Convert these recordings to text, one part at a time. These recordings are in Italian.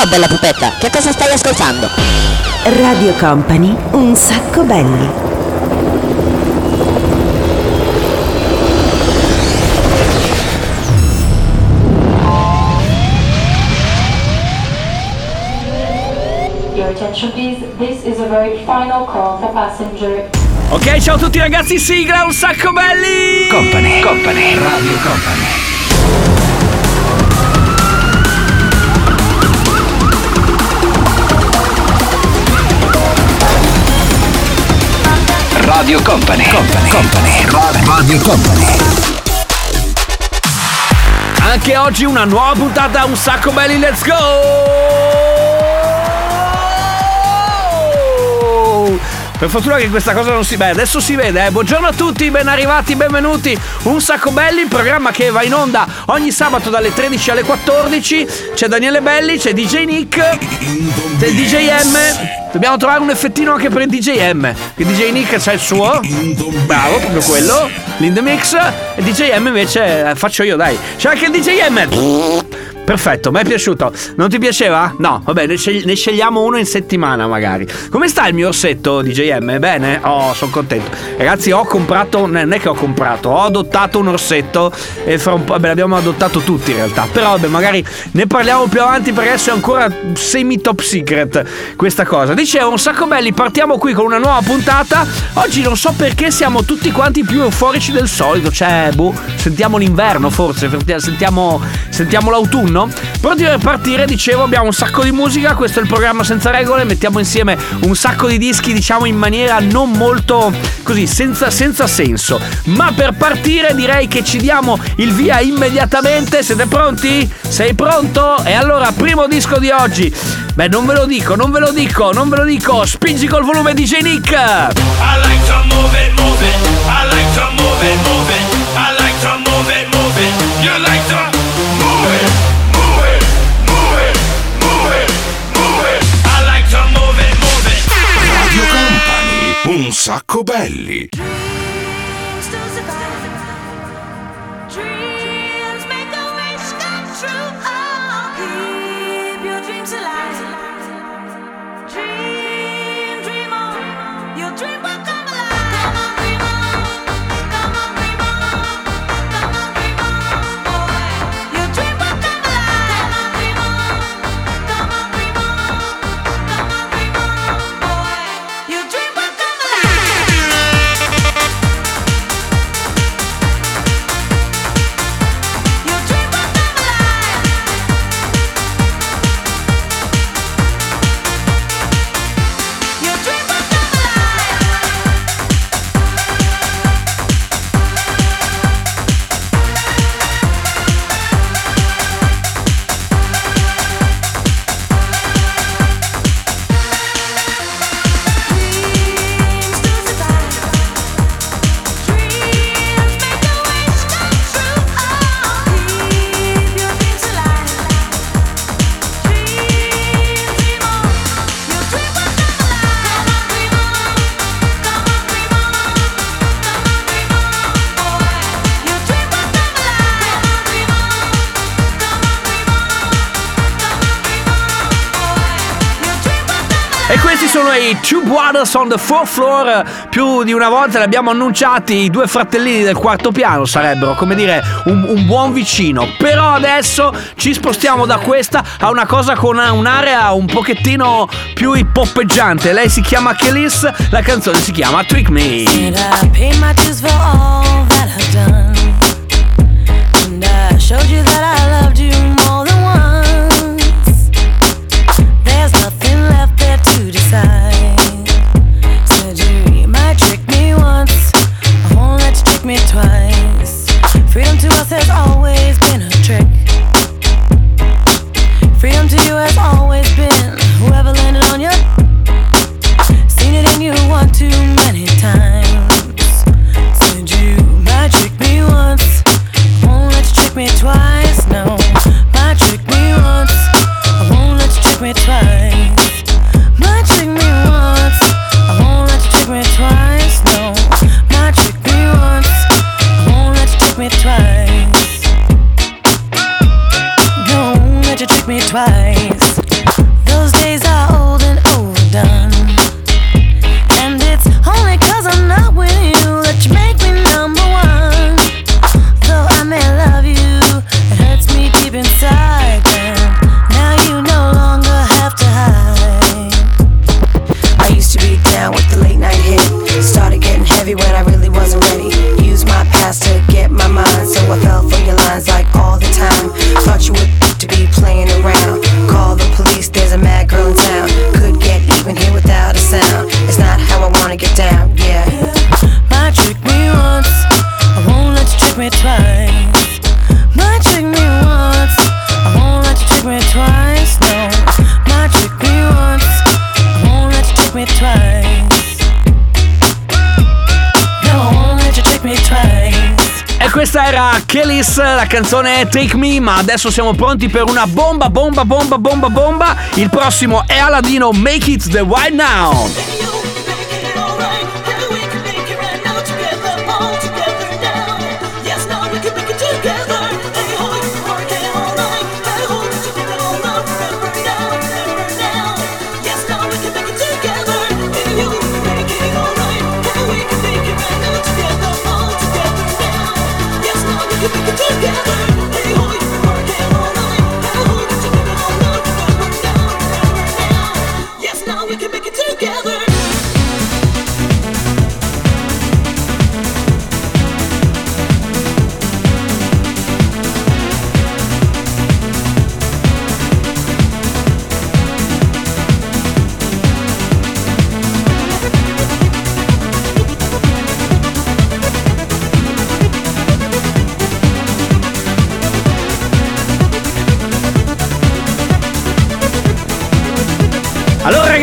Ciao bella pupetta, che cosa stai ascoltando? Radio Company, un sacco belli. Your attention please, this is a very final call for passenger Ok, ciao a tutti ragazzi, sigla un sacco belli! Company, Company, Radio Company. Radio Company, Company, Company, Radio Company. Anche oggi una nuova puntata, un sacco belli, let's go! Per fortuna che questa cosa non si vede, adesso si vede, eh. Buongiorno a tutti, ben arrivati, benvenuti. Un sacco belli, il programma che va in onda ogni sabato dalle 13 alle 14. C'è Daniele Belli, c'è DJ Nick, c'è DJ M. Dobbiamo trovare un effettino anche per il DJ M. Il DJ Nick c'ha il suo. Bravo, proprio quello. L'in mix. E DJ M invece eh, faccio io, dai. C'è anche il DJ M. Perfetto, mi è piaciuto. Non ti piaceva? No, vabbè, ne, scegli- ne scegliamo uno in settimana magari. Come sta il mio orsetto DJM? Bene? Oh, sono contento. Ragazzi, ho comprato, non è che ho comprato, ho adottato un orsetto e fra un po', vabbè, l'abbiamo adottato tutti in realtà. Però vabbè, magari ne parliamo più avanti perché adesso è ancora semi top secret questa cosa. Dicevo, un sacco belli, partiamo qui con una nuova puntata. Oggi non so perché siamo tutti quanti più euforici del solito, cioè, boh, sentiamo l'inverno forse, sentiamo, sentiamo l'autunno. Pronti per partire, dicevo, abbiamo un sacco di musica, questo è il programma senza regole, mettiamo insieme un sacco di dischi, diciamo in maniera non molto così, senza, senza senso. Ma per partire direi che ci diamo il via immediatamente, siete pronti? Sei pronto? E allora, primo disco di oggi. Beh, non ve lo dico, non ve lo dico, non ve lo dico. Spingi col volume DJ Nick. I like to move it, move it. I like to move it, move it. I like to move it, move it. You like to move it, un sacco belli. Brothers on the Fourth Floor. Più di una volta li abbiamo annunciati. I due fratellini del quarto piano sarebbero, come dire, un, un buon vicino. Però adesso ci spostiamo da questa a una cosa con un'area un pochettino più hip-hoppeggiante. Lei si chiama Kelis, la canzone si chiama Trick Me. Showed you that I loved Kelly's, la canzone Take Me, ma adesso siamo pronti per una bomba, bomba, bomba, bomba, bomba. Il prossimo è Aladino, Make It The Right Now.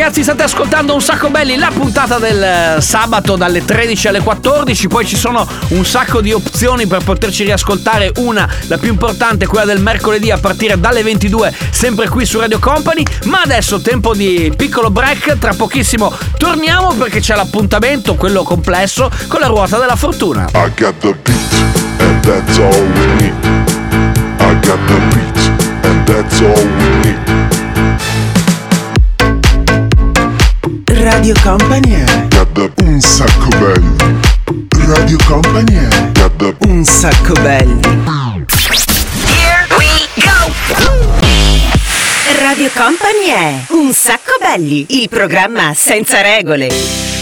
Ragazzi state ascoltando un sacco belli la puntata del eh, sabato dalle 13 alle 14 Poi ci sono un sacco di opzioni per poterci riascoltare. Una, la più importante, quella del mercoledì a partire dalle 22 Sempre qui su Radio Company. Ma adesso tempo di piccolo break. Tra pochissimo torniamo perché c'è l'appuntamento, quello complesso Con la ruota della fortuna. I got the beat, and that's all we need. I got the beat, and that's all we need. Radio Company è un sacco belli. Radio Company è un sacco belli. Radio Company è Un sacco belli, il programma senza regole.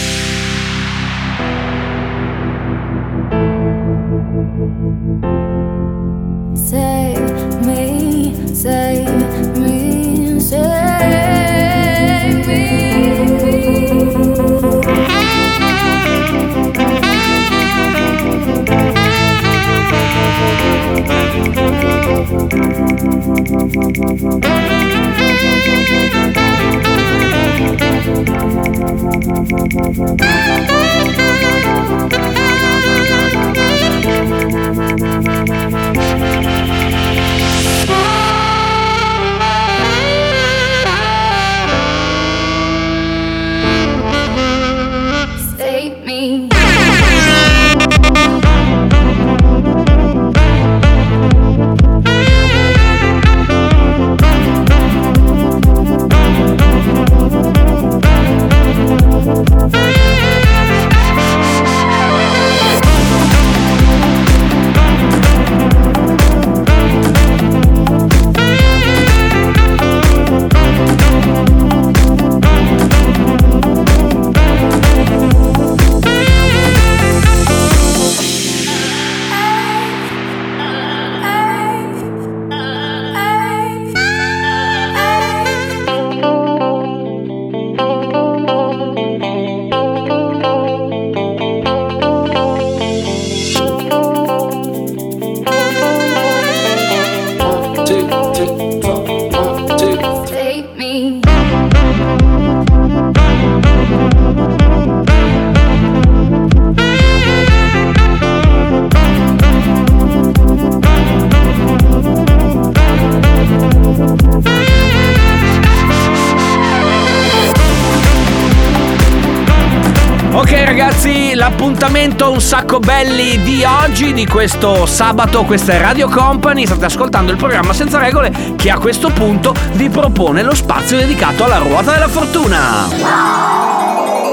Ragazzi, l'appuntamento un sacco belli di oggi, di questo sabato, questa è Radio Company, state ascoltando il programma Senza Regole che a questo punto vi propone lo spazio dedicato alla ruota della fortuna.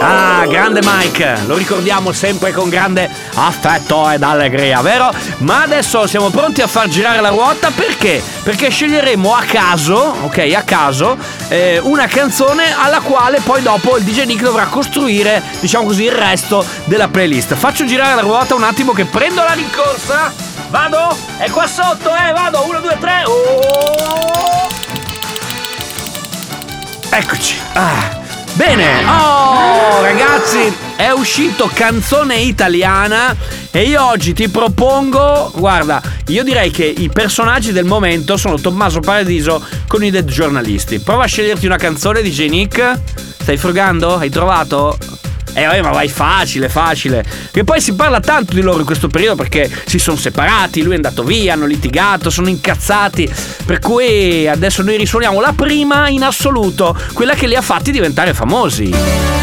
Ah, grande Mike, lo ricordiamo sempre con grande affetto ed allegria, vero? Ma adesso siamo pronti a far girare la ruota perché? Perché sceglieremo a caso, ok, a caso, eh, una canzone alla quale poi dopo il DJ Nick dovrà costruire, diciamo così, il resto della playlist. Faccio girare la ruota un attimo che prendo la rincorsa. Vado? È qua sotto, eh, vado. Uno, due, tre. Oh! Eccoci. Ah. Bene. Oh, ragazzi. è uscito canzone italiana e io oggi ti propongo, guarda, io direi che i personaggi del momento sono Tommaso Paradiso con i Dead Giornalisti. Prova a sceglierti una canzone di J. Nick. Stai frugando? Hai trovato? Eh ma vai facile, facile. Che poi si parla tanto di loro in questo periodo perché si sono separati, lui è andato via, hanno litigato, sono incazzati. Per cui adesso noi risuoniamo la prima in assoluto, quella che li ha fatti diventare famosi.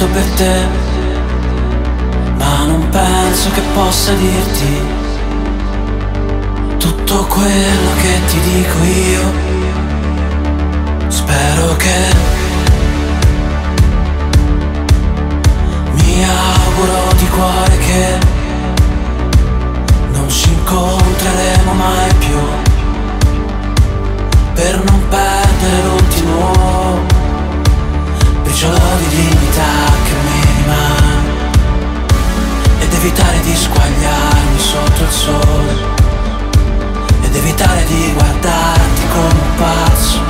Impazzito per te, ma non penso che possa dirti tutto quello che ti dico io. Spero che mi auguro di cuore che non ci incontreremo mai più per non perdere l'ultimo briciolo di dignità che mi rimane ed evitare di squagliarmi sotto il sole ed evitare di guardarti come un pazzo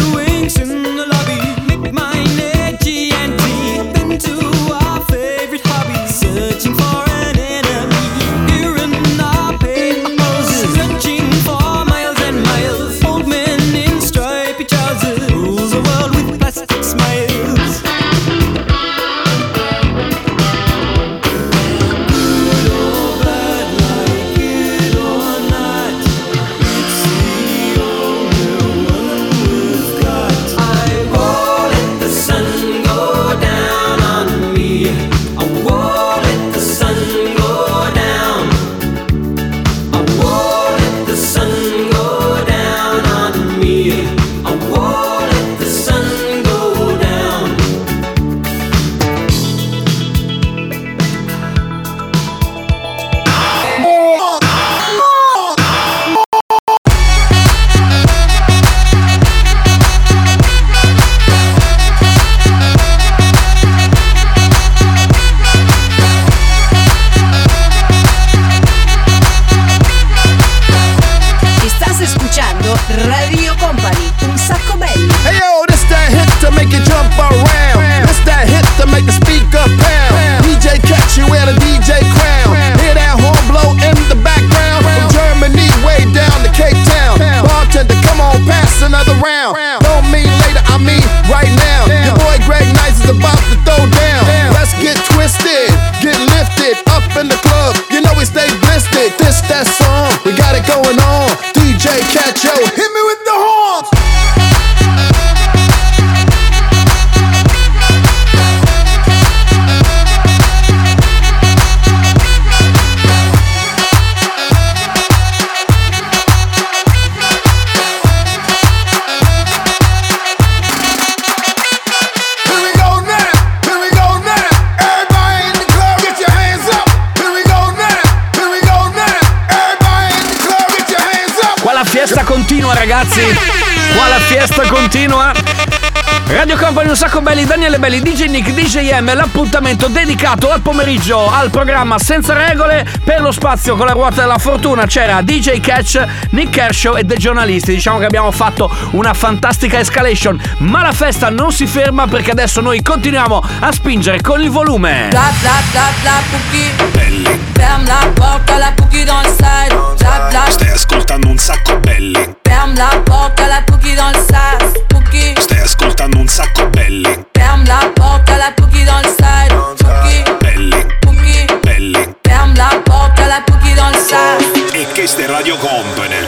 Un sacco belli, Daniele Belli, DJ Nick, DJ M, l'appuntamento dedicato al pomeriggio al programma Senza Regole per lo spazio con la ruota della fortuna c'era DJ Catch, Nick Kershaw e dei giornalisti. Diciamo che abbiamo fatto una fantastica escalation, ma la festa non si ferma perché adesso noi continuiamo a spingere con il volume. Bla bla bla bla cookie Ferme la porte à la cookie dans le side Stai ascoltando un sacco belli. Ferme la porte à la cookie dans le side Cookie Stai ascoltando un sacco belli. Ferme la porte à la cookie dans le side Cookie Belli, Cookie belli. Ferme la porte à la cookie dans le side E questa è Radio Company.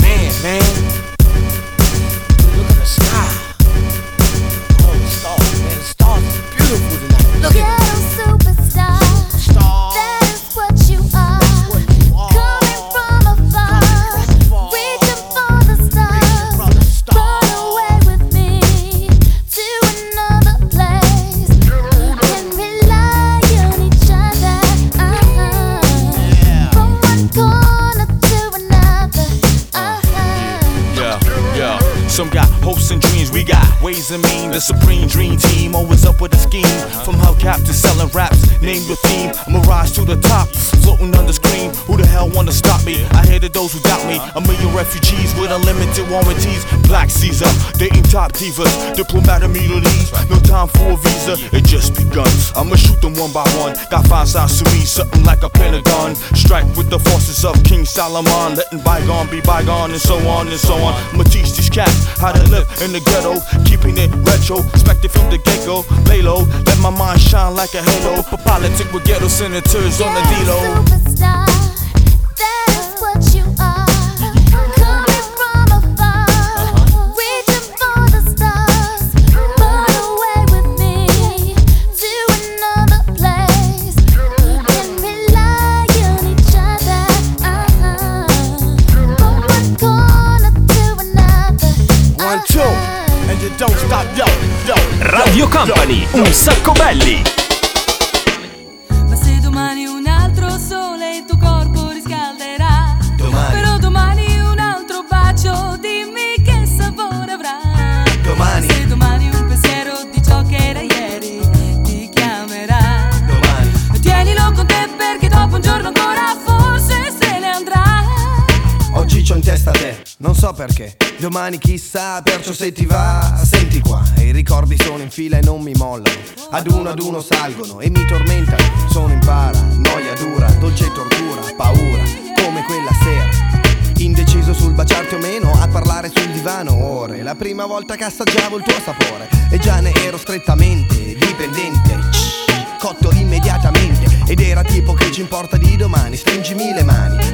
Man, man. Look at the sky. Oh, the stars, man. The stars are beautiful tonight. Look at mean. The supreme dream team always up with a scheme. From hubcap to selling raps, name your theme. Rise to the top, floating on the screen. Who the hell wanna stop me? I hated those who doubt me. A million refugees with unlimited warranties. Black Caesar, dating top divas, diplomatic immunities. No time for a visa, it just begun. I'ma shoot them one by one. Got five sides to me, something like a pentagon. Strike with the forces of King Solomon, letting bygone be bygone, and so on and so on. I'ma teach these cats how to live in the ghetto, keeping it retro, expected from the get go. Lay low, let my mind shine like a halo. For politics with ghetto senators on the D-Lo. Radio Company, un sacco belli. Ma se domani un altro sole il tuo corpo riscalderà Domani. Però domani un altro bacio Dimmi che sapore avrà Domani. Se domani un pensiero di ciò che era ieri Ti chiamerà Domani. Tienilo con te perché dopo un giorno ancora Forse se ne andrà Oggi c'ho in testa te, non so perché. Domani chissà, perciò se ti va, senti qua. I ricordi sono in fila e non mi mollano. Ad uno ad uno salgono e mi tormentano. Sono in para, noia dura, dolce tortura, paura, come quella sera. Indeciso sul baciarti o meno, a parlare sul divano ore. La prima volta che assaggiavo il tuo sapore. E già ne ero strettamente dipendente. Cotto immediatamente ed era tipo che ci importa di domani Stringimi le mani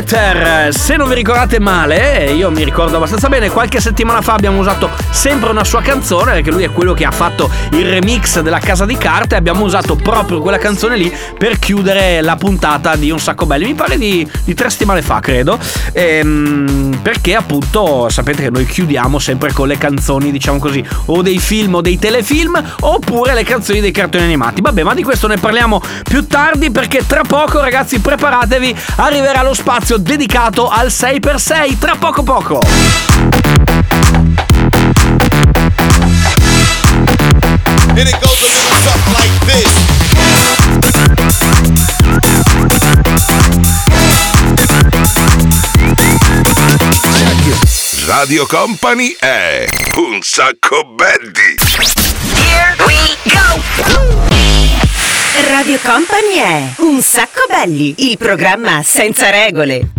Peter Se non vi ricordate male, io mi ricordo abbastanza bene, qualche settimana fa abbiamo usato sempre una sua canzone, perché lui è quello che ha fatto il remix della Casa di Carte abbiamo usato proprio quella canzone lì per chiudere la puntata di Un Sacco Belli. Mi pare di, di tre settimane fa, credo. Ehm, perché appunto sapete che noi chiudiamo sempre con le canzoni, diciamo così, o dei film o dei telefilm, oppure le canzoni dei cartoni animati. Vabbè, ma di questo ne parliamo più tardi perché tra poco, ragazzi, preparatevi, arriverà lo spazio dedicato al 6x6. Tra poco poco. And it goes a little something like this. Radio Company è un sacco belli. Here we go! Radio Company è Un sacco belli, il programma senza regole.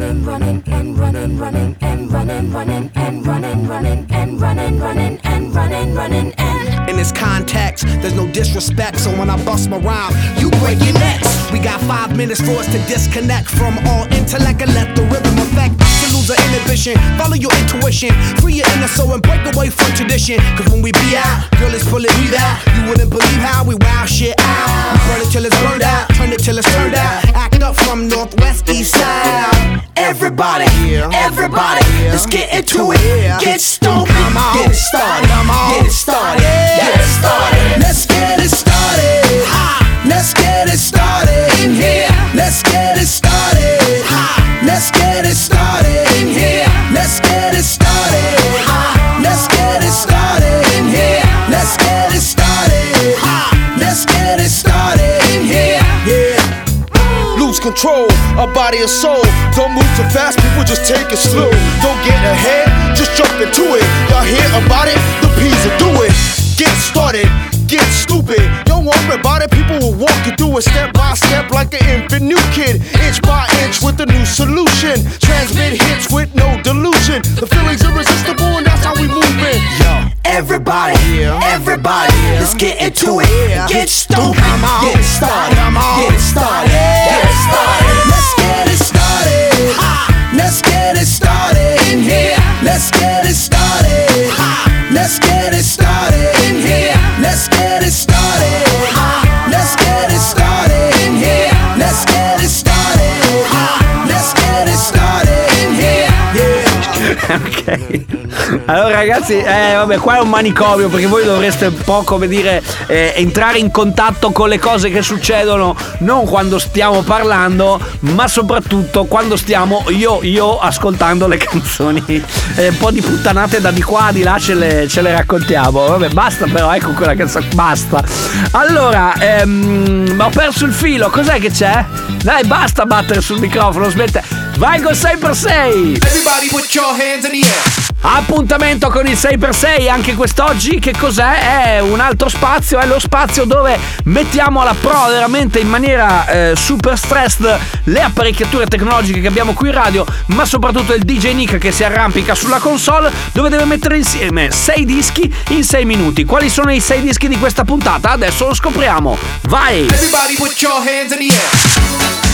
running, running, and running, running, and running, running, and running, running, and running, running, and running. In this context, there's no disrespect, so when I bust my rhyme, you break your necks. We got five minutes for us to disconnect from all intellect and let the rhythm affect. To lose our inhibition, follow your intuition, free your inner soul and break away from tradition. Cause when we be out, girl, it's pulling me out. You wouldn't believe how we wow shit out. We burn it till it's burned out, turn it till it's turned out. Act up from northwest, east side. Everybody, everybody, let's get into it. Get stoked, get it started, get it started, get it started. Let's get it started. Let's get it started in here. Let's get control of body and soul. Don't move too fast, people just take it slow. Don't get ahead, just jump into it. Y'all hear about it? The P's will do it. Get started, get stupid. Don't worry about it, people will walk you through it step by step like an infant new kid. Inch by inch with a new solution. Transmit hits with no delusion. The feeling's irresistible and that's how we move it. Yo. Everybody, everybody, let's get into it. Get stoked, get started, get started, get it started. Let's get it started. Let's get it started in here. Let's get ok. Allora ragazzi, eh, vabbè, qua è un manicomio perché voi dovreste un po' come dire eh, entrare in contatto con le cose che succedono non quando stiamo parlando, ma soprattutto quando stiamo io, io ascoltando le canzoni. Eh, un po' di puttanate da di qua, di là ce le, ce le raccontiamo. Vabbè, basta però, ecco quella canzone, basta. Allora, ehm, ho perso il filo, cos'è che c'è? Dai, basta battere sul microfono, smette. Vai con 6x6! Everybody put your hands in the air. Appuntamento con il 6x6 anche quest'oggi che cos'è? È un altro spazio, è lo spazio dove mettiamo alla prova veramente in maniera eh, super stressed le apparecchiature tecnologiche che abbiamo qui in radio, ma soprattutto il DJ Nick che si arrampica sulla console dove deve mettere insieme 6 dischi in 6 minuti. Quali sono i 6 dischi di questa puntata? Adesso lo scopriamo. Vai! Everybody put your hands in the air.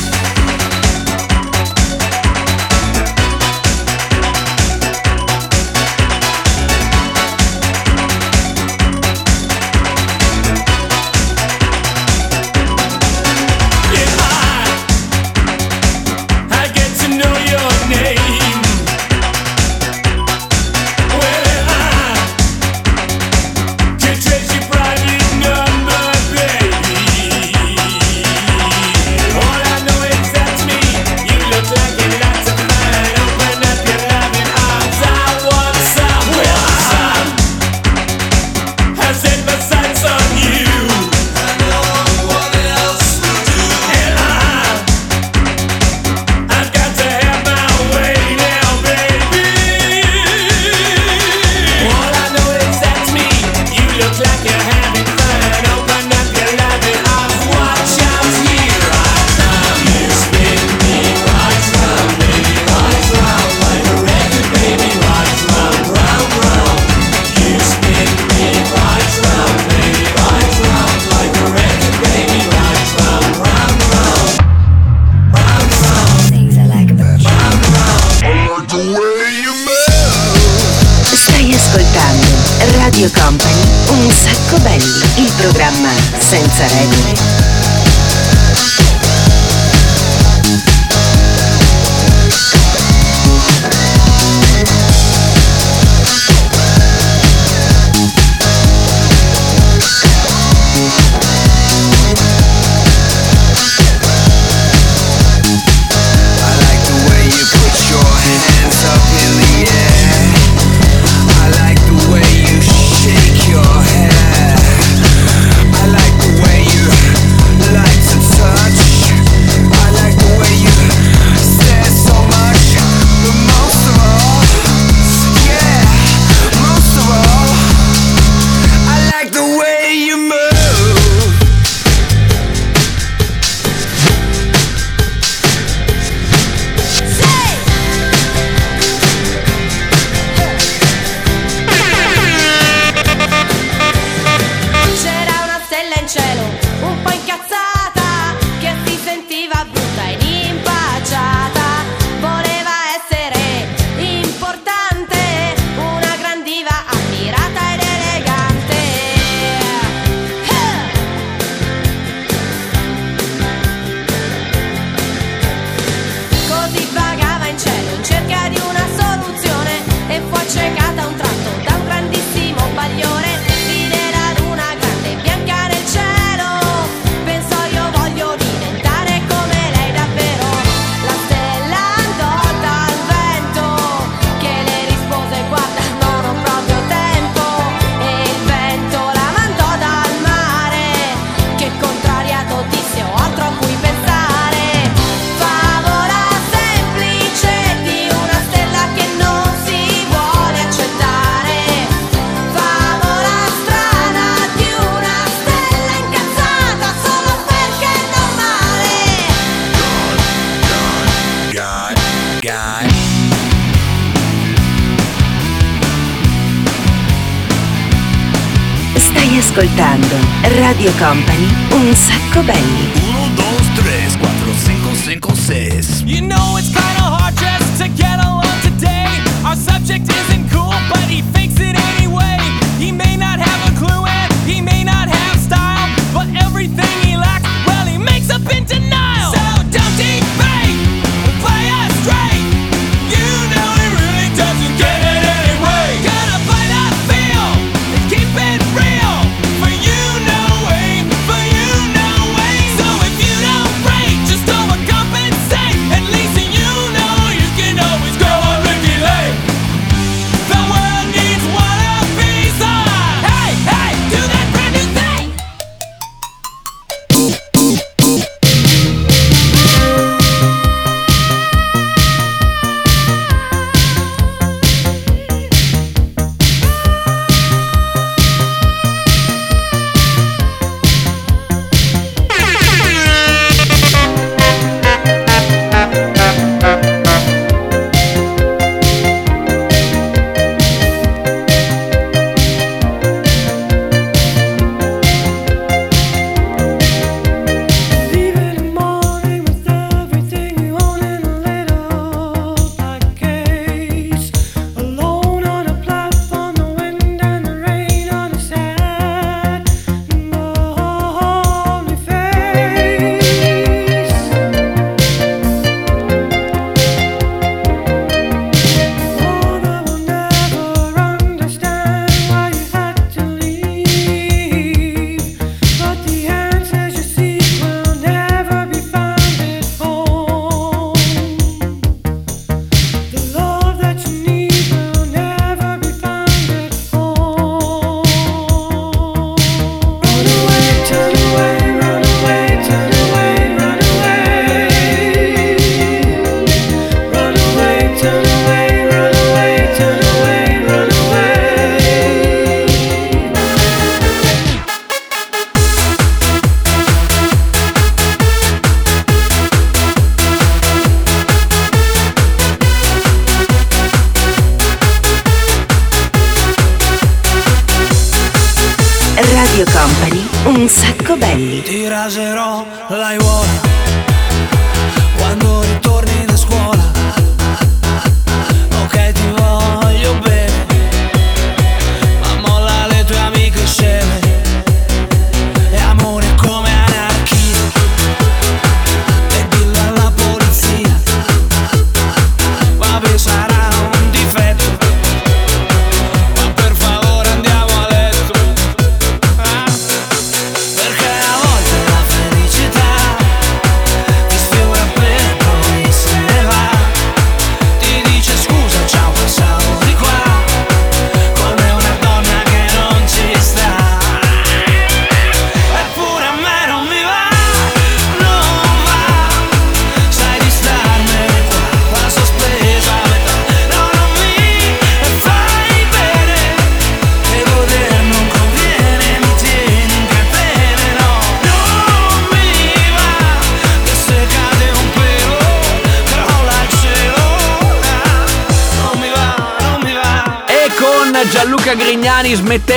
Ascoltando Radio Company, un sacco belli.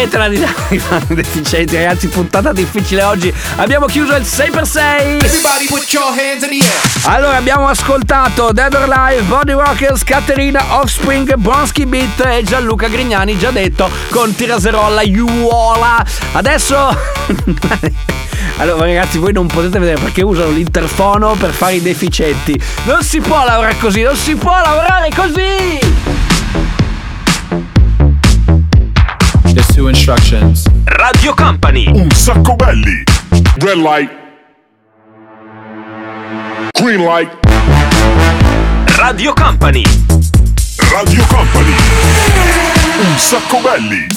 Smettetela di dare i deficienti, ragazzi, puntata difficile oggi. Abbiamo chiuso il 6x6. Everybody put your hands in the air. Allora abbiamo ascoltato Dead or Alive, Body Rockers, Caterina, Offspring, Bronski Beat e Gianluca Grignani, già detto, con Tiraserolla, Iuola. Adesso... Allora ragazzi voi non potete vedere perché usano l'interfono per fare i deficienti. Non si può lavorare così, non si può lavorare così! Instructions. Radio Company. Un sacco belli. Red light. Green light. Radio Company. Radio Company. Un sacco belli.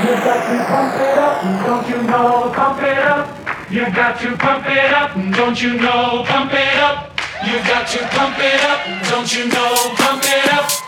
You got to pump it up, don't you know? Pump it up. You got to pump it up, don't you know? Pump it up. You got to pump it up, don't you know? Pump it up.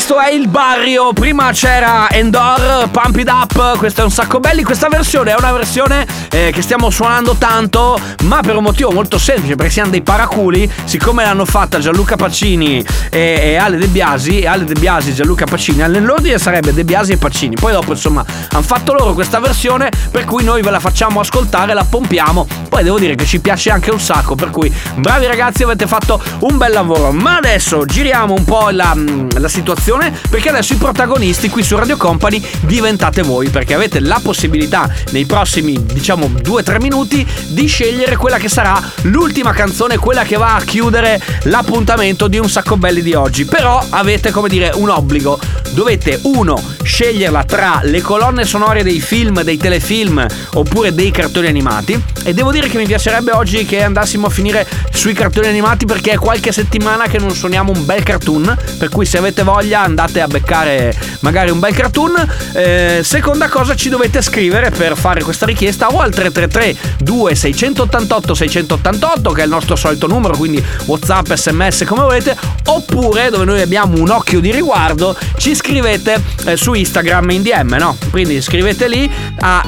Questo è il barrio, prima c'era Endor, Pump It Up, questo è un sacco belli, questa versione è una versione eh, che stiamo suonando tanto, ma per un motivo molto semplice, perché siamo dei paraculi, siccome l'hanno fatta Gianluca Pacini e, e Ale De Biasi, e Ale De Biasi Gianluca Pacini, nell'ordine sarebbe De Biasi e Pacini, poi dopo insomma hanno fatto loro questa versione per cui noi ve la facciamo ascoltare, la pompiamo, poi devo dire che ci piace anche un sacco, per cui bravi ragazzi avete fatto un bel lavoro, ma adesso giriamo un po' la, la situazione perché adesso i protagonisti qui su Radio Company diventate voi perché avete la possibilità nei prossimi diciamo 2-3 minuti di scegliere quella che sarà l'ultima canzone, quella che va a chiudere l'appuntamento di un sacco belli di oggi. Però avete come dire un obbligo, dovete uno sceglierla tra le colonne sonore dei film, dei telefilm oppure dei cartoni animati e devo dire che mi piacerebbe oggi che andassimo a finire sui cartoni animati perché è qualche settimana che non suoniamo un bel cartoon, per cui se avete voglia andate a beccare magari un bel cartoon. Eh, seconda cosa ci dovete scrivere per fare questa richiesta o al 333 2688 688 che è il nostro solito numero, quindi WhatsApp, SMS come volete, oppure dove noi abbiamo un occhio di riguardo ci scrivete eh, su Instagram in DM, no? Quindi scrivete lì a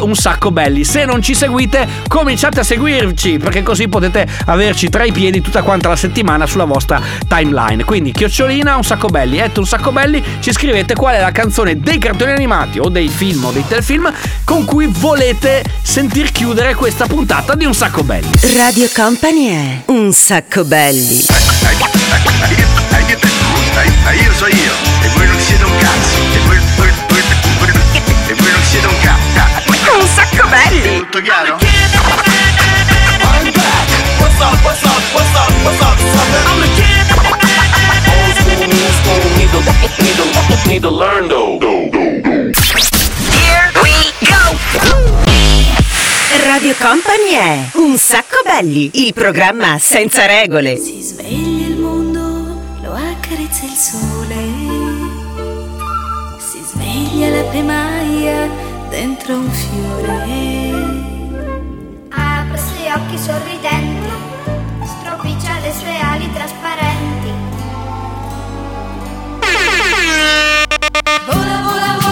un sacco belli. Se non ci seguite, cominciate a seguirci perché così potete averci tra i piedi tutta quanta la settimana sulla vostra timeline. Quindi chiocciolina un sacco belli, at un sacco belli, ci scrivete qual è la canzone dei cartoni animati o dei film o dei telefilm con cui volete sentir chiudere questa puntata di un sacco belli. Radio Company è un sacco belli. io so io, e voi non siete un cazzo, e voi, voi, voi, voi- e voi non siete un cazzo. Un sacco belli! Tutto chiaro? What's up, what's up, what's up, what's up, sucker? I'm the kid. Need to, need to, need to learn though. Here we go! Radio Company è un sacco belli, il programma senza regole. Si sveglia il mondo, lo accarezza il sole. Si sveglia la pemaia dentro un fiore. Apre i suoi occhi sorridenti, Vola, vola, vola,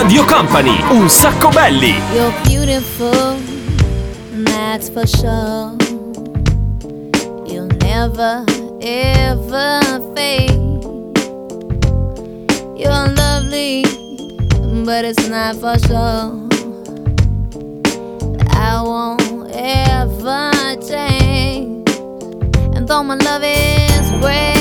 Radio Company, un sacco belli. You're beautiful, that's for sure. You'll never, ever fade. You're lovely, but it's not for sure. I won't ever change. And though my love is great,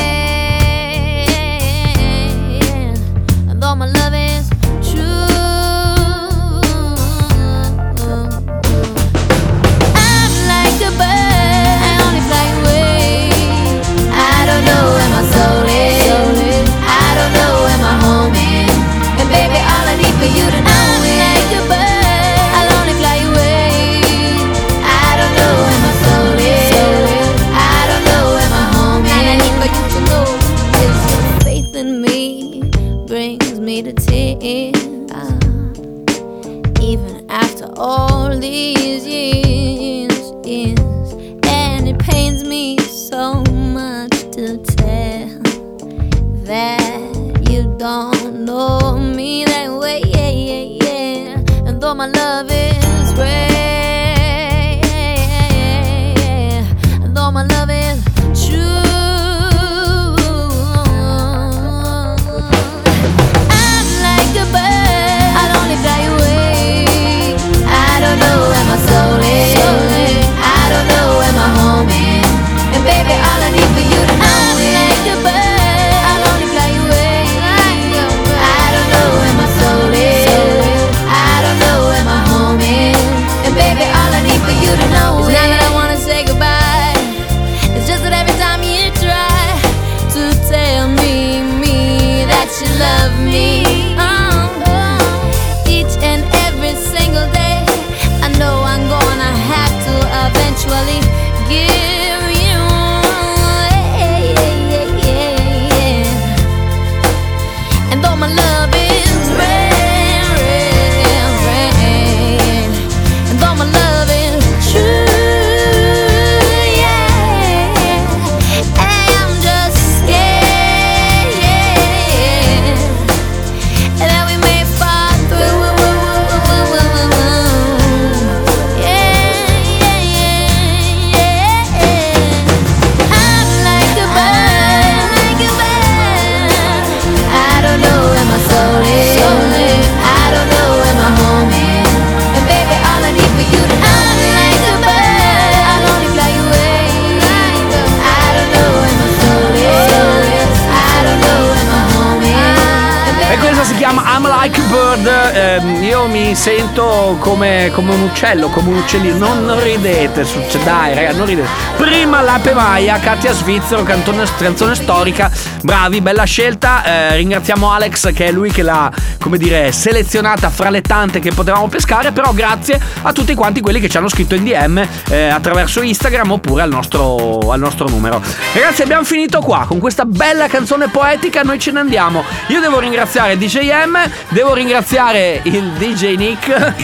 sento come, come un uccello, come un uccellino. Non, ridete, succe- dai, raga, non ridete. Prima l'Ape Maia, Katia Svizzero, cantone, canzone storica. Bravi, bella scelta. Eh, ringraziamo Alex, che è lui che l'ha, come dire, selezionata fra le tante che potevamo pescare. Però grazie a tutti quanti quelli che ci hanno scritto in DM eh, attraverso Instagram oppure al nostro, al nostro numero. Ragazzi, abbiamo finito qua con questa bella canzone poetica. Noi ce ne andiamo. Io devo ringraziare DJ M, devo ringraziare il DJ Nick.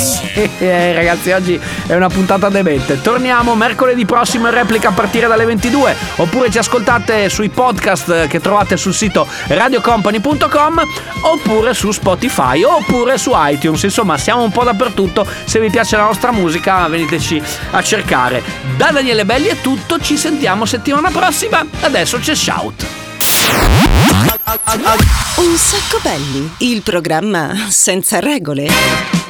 Eh, ragazzi, oggi è una puntata demente. Torniamo mercoledì prossimo in replica a partire dalle 22. Oppure ci ascoltate sui podcast che trovate sul sito radiocompany.com oppure su Spotify oppure su iTunes. Insomma, siamo un po' dappertutto. Se vi piace la nostra musica, veniteci a cercare. Da Daniele Belli è tutto. Ci sentiamo settimana prossima. Adesso c'è shout. Un sacco belli, il programma senza regole.